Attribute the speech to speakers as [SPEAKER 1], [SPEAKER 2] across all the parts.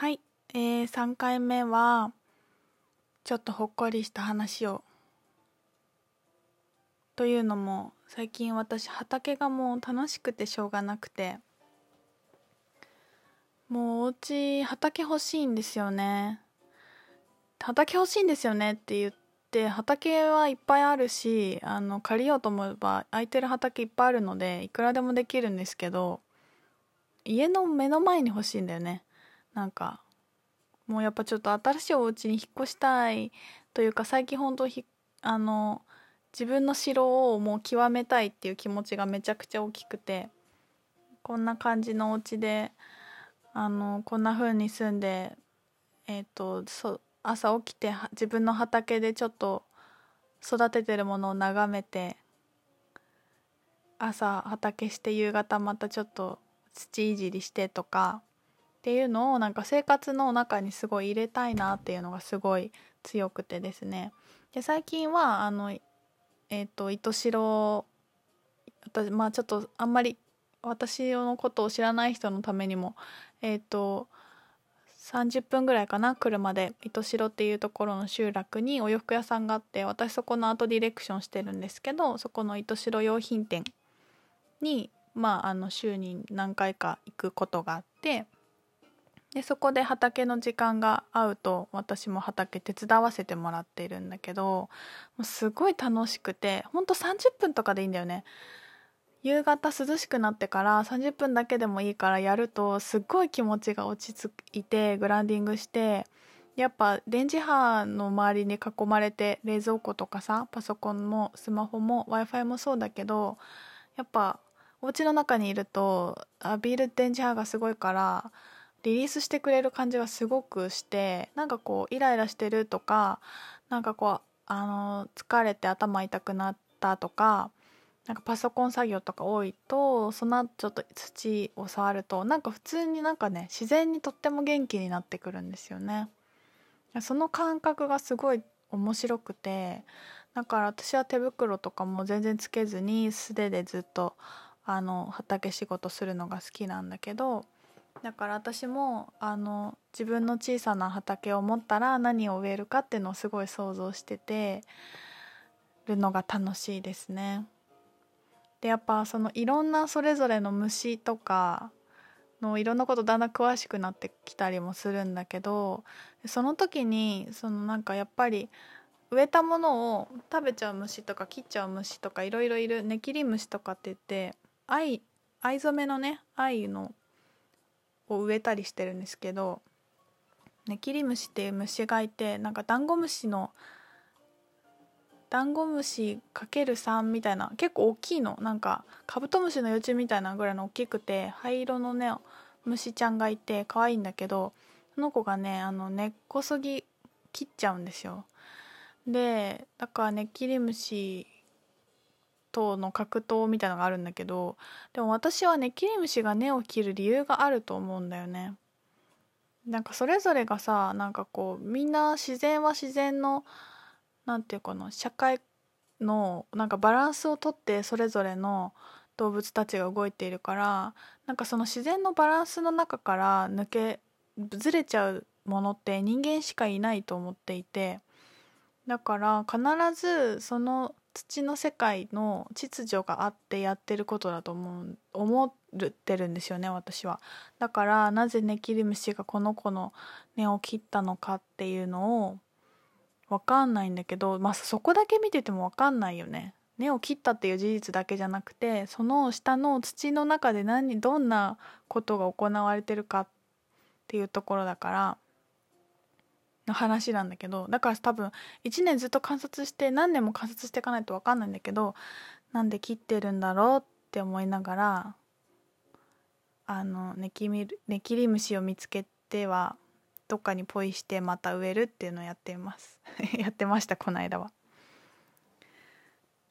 [SPEAKER 1] はい、えー、3回目はちょっとほっこりした話を。というのも最近私畑がもう楽しくてしょうがなくて。もうお家畑欲しいんですよね。畑欲しいんですよねって言って畑はいっぱいあるしあの借りようと思えば空いてる畑いっぱいあるのでいくらでもできるんですけど家の目の前に欲しいんだよね。なんかもうやっぱちょっと新しいお家に引っ越したいというか最近本当ひあの自分の城をもう極めたいっていう気持ちがめちゃくちゃ大きくてこんな感じのお家であのこんな風に住んでえっ、とそ朝起きて自分の畑でちょっと育ててるものを眺めて朝畑して夕方またちょっと土いじりしてとかっていうのをなんか生活の中にすごい入れたいなっていうのがすごい強くてですね。で最近はあのえっ、ー、と糸代私まあちょっとあんまり私のことを知らない人のためにもえっ、ー、と30分ぐらいかな車で糸代っていうところの集落にお洋服屋さんがあって私そこのアートディレクションしてるんですけどそこの糸代用品店にまああの週に何回か行くことがあってでそこで畑の時間が合うと私も畑手伝わせてもらっているんだけどもうすごい楽しくてほんと30分とかでいいんだよね。夕方涼しくなってから30分だけでもいいからやるとすっごい気持ちが落ち着いてグランディングしてやっぱ電磁波の周りに囲まれて冷蔵庫とかさパソコンもスマホも w i f i もそうだけどやっぱお家の中にいると浴びる電磁波がすごいからリリースしてくれる感じがすごくしてなんかこうイライラしてるとかなんかこうあの疲れて頭痛くなったとかなんかパソコン作業とか多いとその後ちょっと土を触るとなんか普通になんかね自然にとっても元気になってくるんですよね。その感覚がすごい面白くてだから私は手袋とかも全然つけずに素手でずっとあの畑仕事するのが好きなんだけどだから私もあの自分の小さな畑を持ったら何を植えるかっていうのをすごい想像しててるのが楽しいですね。でやっぱそのいろんなそれぞれの虫とかのいろんなことだんだん詳しくなってきたりもするんだけどその時にそのなんかやっぱり植えたものを食べちゃう虫とか切っちゃう虫とかいろいろいるネキリムシとかって言って藍藍染めのね藍のを植えたりしてるんですけどネキリムシっていう虫がいてなんかダンゴムシのダンゴムシかける3みたいな結構大きいの。なんかカブトムシの幼虫みたいなぐらいの大きくて灰色のね虫ちゃんがいて可愛いんだけどその子がねあの根っこそぎ切っちゃうんですよ。でだからネキリムシとの格闘みたいのがあるんだけどでも私はネキリムシが根を切る理由があると思うんだよね。なんかそれぞれがさなんかこうみんな自然は自然の何て言うかな社会のなんかバランスをとってそれぞれの動物たちが動いているからなんかその自然のバランスの中から抜けずれちゃうものって人間しかいないと思っていてだから必ずその土の世界の秩序があってやってることだと思う思ってるんですよね私は。だからなぜネキリムシがこの子の根を切ったのかっていうのを分かんないんだけどまあそこだけ見てても分かんないよね。根を切ったっていう事実だけじゃなくてその下の土の中で何どんなことが行われてるかっていうところだからの話なんだけどだから多分1年ずっと観察して何年も観察していかないと分かんないんだけどなんで切ってるんだろうって思いながらあのネキミネキリムシを見つけてはどっかにポイしてまた植えるっていうのをやっています やってましたこの間は。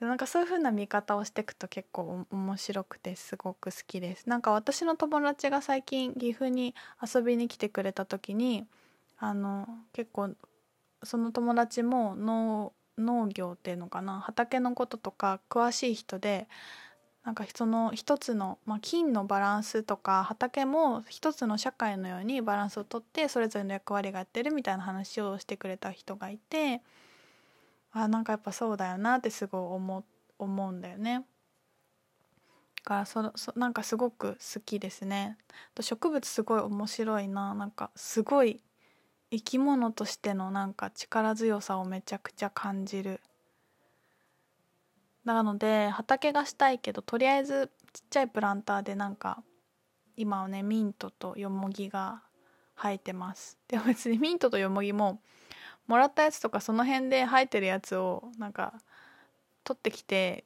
[SPEAKER 1] なんかそういう風な見方をしていくと結構面白くてすごく好きですなんか私の友達が最近岐阜に遊びに来てくれた時にあの結構その友達も農農業っていうのかな畑のこととか詳しい人でなんかその一つの、まあ、金のバランスとか畑も一つの社会のようにバランスをとってそれぞれの役割がやってるみたいな話をしてくれた人がいてあなんかやっぱそうだよなってすごい思思うんだよね。だからそそなんかすごく好きですね。植物すごい面白いななんかすごい生き物としてのなんか力強さをめちゃくちゃ感じる。なので畑がしたいけどとりあえずちっちゃいプランターでなんか今はねミントとヨモギが生えてますでも別にミントとヨモギももらったやつとかその辺で生えてるやつをなんか取ってきて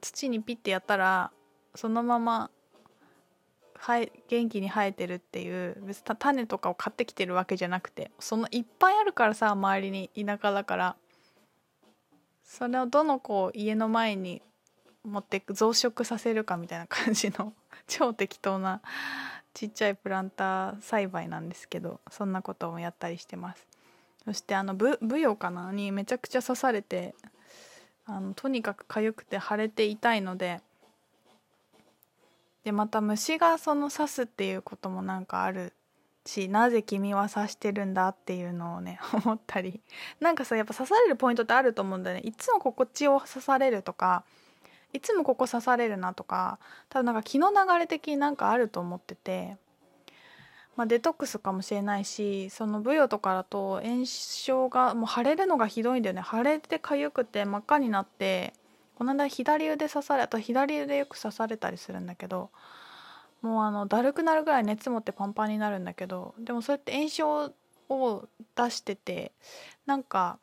[SPEAKER 1] 土にピッてやったらそのまま生え元気に生えてるっていう別に種とかを買ってきてるわけじゃなくてそのいっぱいあるからさ周りに田舎だから。それをどの子を家の前に持ってく増殖させるかみたいな感じの 超適当なちっちゃいプランター栽培なんですけどそんなこともやったりしてます。そしてあのブブヨかな？にめちゃくちゃ刺されてあのとにかく痒くて腫れて痛いのででまた虫がその刺すっていうこともなんかあるしなぜ君は刺してるんだっていうのをね 思ったり。なんかさやっぱ刺されるポイントってあると思うんだよね。いつも心地を刺されるとかいつもここ刺されるなとか多分なんか気の流れ的になんかあると思ってて。まあデトックスかもしれないしそのブヨとかだと炎症がもう腫れるのがひどいんだよね。腫れて痒くて真っ赤になってこの間左腕刺されあと左腕よく刺されたりするんだけどもうあのだるくなるぐらい熱持ってパンパンになるんだけどでもそうやって炎症を出しててなんか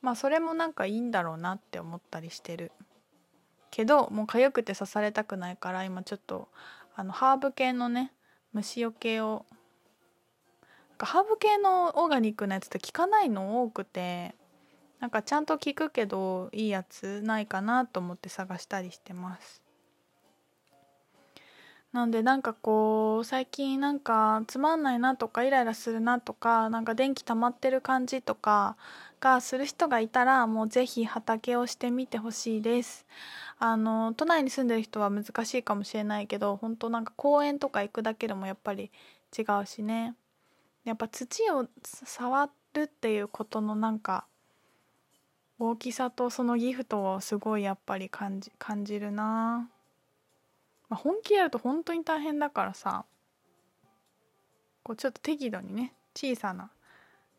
[SPEAKER 1] まあそれもなんかいいんだろうなって思ったりしてる。けどもう痒くて刺されたくないから今ちょっとあのハーブ系のね虫よけをハーブ系のオーガニックなやつって効かないの多くてなんかちゃんと効くけどいいやつないかなと思って探したりしてます。なんでなんかこう最近なんかつまんないなとかイライラするなとかなんか電気溜まってる感じとかがする人がいたらもうぜひ畑をしてみてほしいです。あの都内に住んでる人は難しいかもしれないけど本当なんか公園とか行くだけでもやっぱり違うしね。やっぱ土を触るっていうことのなんか大きさとそのギフトをすごいやっぱり感じ感じるな。まあ、本気やると本当に大変だからさ。こうちょっと適度にね小さな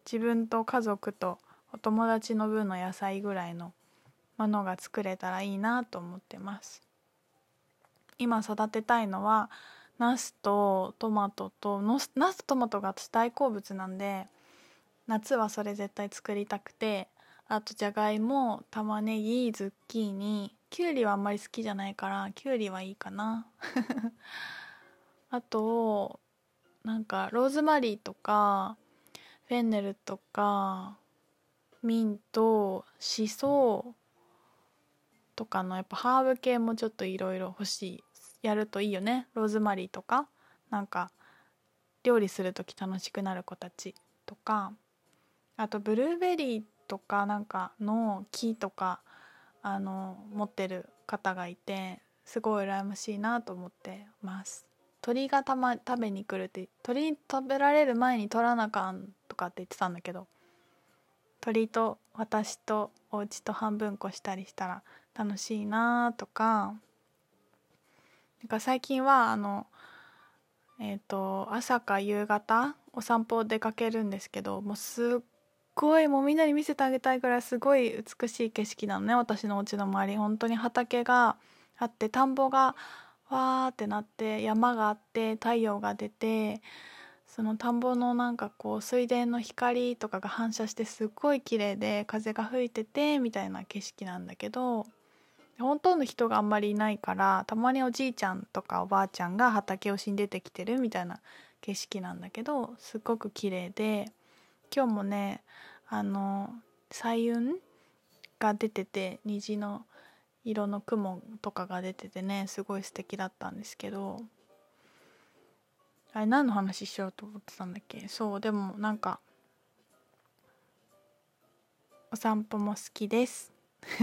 [SPEAKER 1] 自分と家族とお友達の分の野菜ぐらいのものが作れたらいいなと思ってます。今育てたいのはナスとトマトとナスとトマトが私大好物なんで夏はそれ絶対作りたくてあとじゃがいも玉ねぎズッキーニ。きゅうりはあんまり好きじゃないからきゅうりはいいかな。あとなんかローズマリーとかフェンネルとかミントシソとかのやっぱハーブ系もちょっといろいろ欲しい。やるといいよね。ローズマリーとかなんか料理する時楽しくなる子たちとか。あとブルーベリーとかなんかの木とかあの持ってる方がいてすごい羨ましいなと思ってます。鳥がたま食べに来るって鳥食べられる前に取らなあかんとかって言ってたんだけど鳥と私とお家と半分こしたりしたら楽しいなとかなんか最近はあのえっ、ー、と朝か夕方お散歩出かけるんですけどもうすっごいもうみんなに見せてあげたいぐらいすごい美しい景色なのね私のお家の周り。本当に畑があって田んぼがわーってなって山があって太陽が出てその田んぼのなんかこう水田の光とかが反射してすっごい綺麗で風が吹いててみたいな景色なんだけど本当の人があんまりいないからたまにおじいちゃんとかおばあちゃんが畑をしに出てきてるみたいな景色なんだけどすっごく綺麗で今日もねあの彩雲が出てて虹の色の雲とかが出ててねすごい素敵だったんですけどあれ何の話しようと思ってたんだっけ？そうでもなんかお散歩も好きです。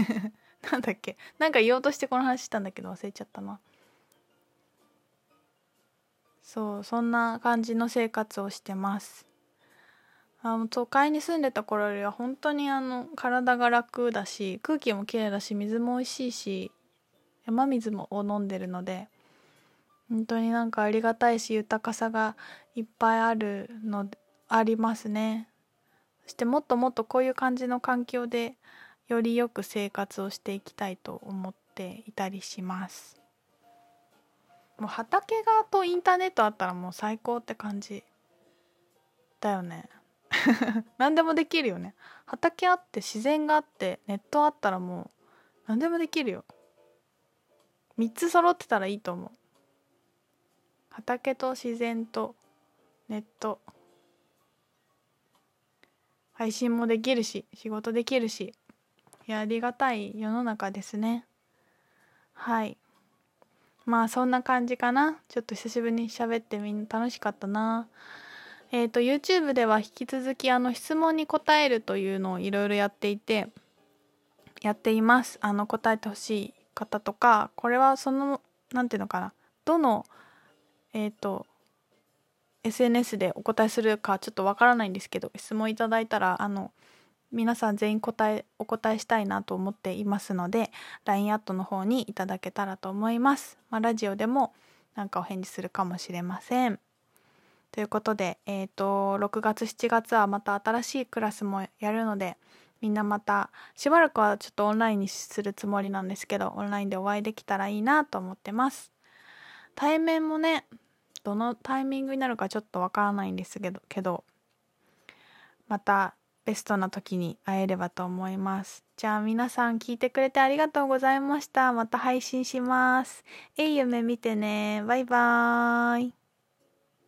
[SPEAKER 1] なんだっけ？なんか言おうとしてこの話したんだけ？ど忘れちゃったな。そうそんな感じの生活をしてます。あの都会に住んでた頃よりは本当にあの体が楽だし空気もきれいだし水も美味しいし山水もを飲んでるので本当になんかありがたいし豊かさがいっぱいあるのありますね。そしてもっともっとこういう感じの環境でよりよく生活をしていきたいと思っていたりします。もう畑がとインターネットあったらもう最高って感じだよね。何でもできるよね。畑あって自然があってネットあったらもう何でもできるよ。3つ揃ってたらいいと思う。畑と自然とネット。配信もできるし仕事できるしいやありがたい世の中ですね。はい。まあそんな感じかな。ちょっと久しぶりに喋ってみんな楽しかったな。え、ー、と YouTube では引き続きあの質問に答えるというのをいろいろやっていてやっています。あの答えてほしい方とかこれはその何ていうのかな。どのえっ、ー、と SNS でお答えするかちょっとわからないんですけど質問いただいたらあの皆さん全員答えお答えしたいなと思っていますので LINE アットの方にいただけたらと思います、まあ、ラジオでもなんかお返事するかもしれません。ということでえっ、ー、と6月7月はまた新しいクラスもやるのでみんなまたしばらくはちょっとオンラインにするつもりなんですけどオンラインでお会いできたらいいなと思ってます。対面もねどのタイミングになるかちょっとわからないんですけどけどまたベストな時に会えればと思います。じゃあ皆さん聞いてくれてありがとうございました。また配信します。えい夢見てね。バイバーイ。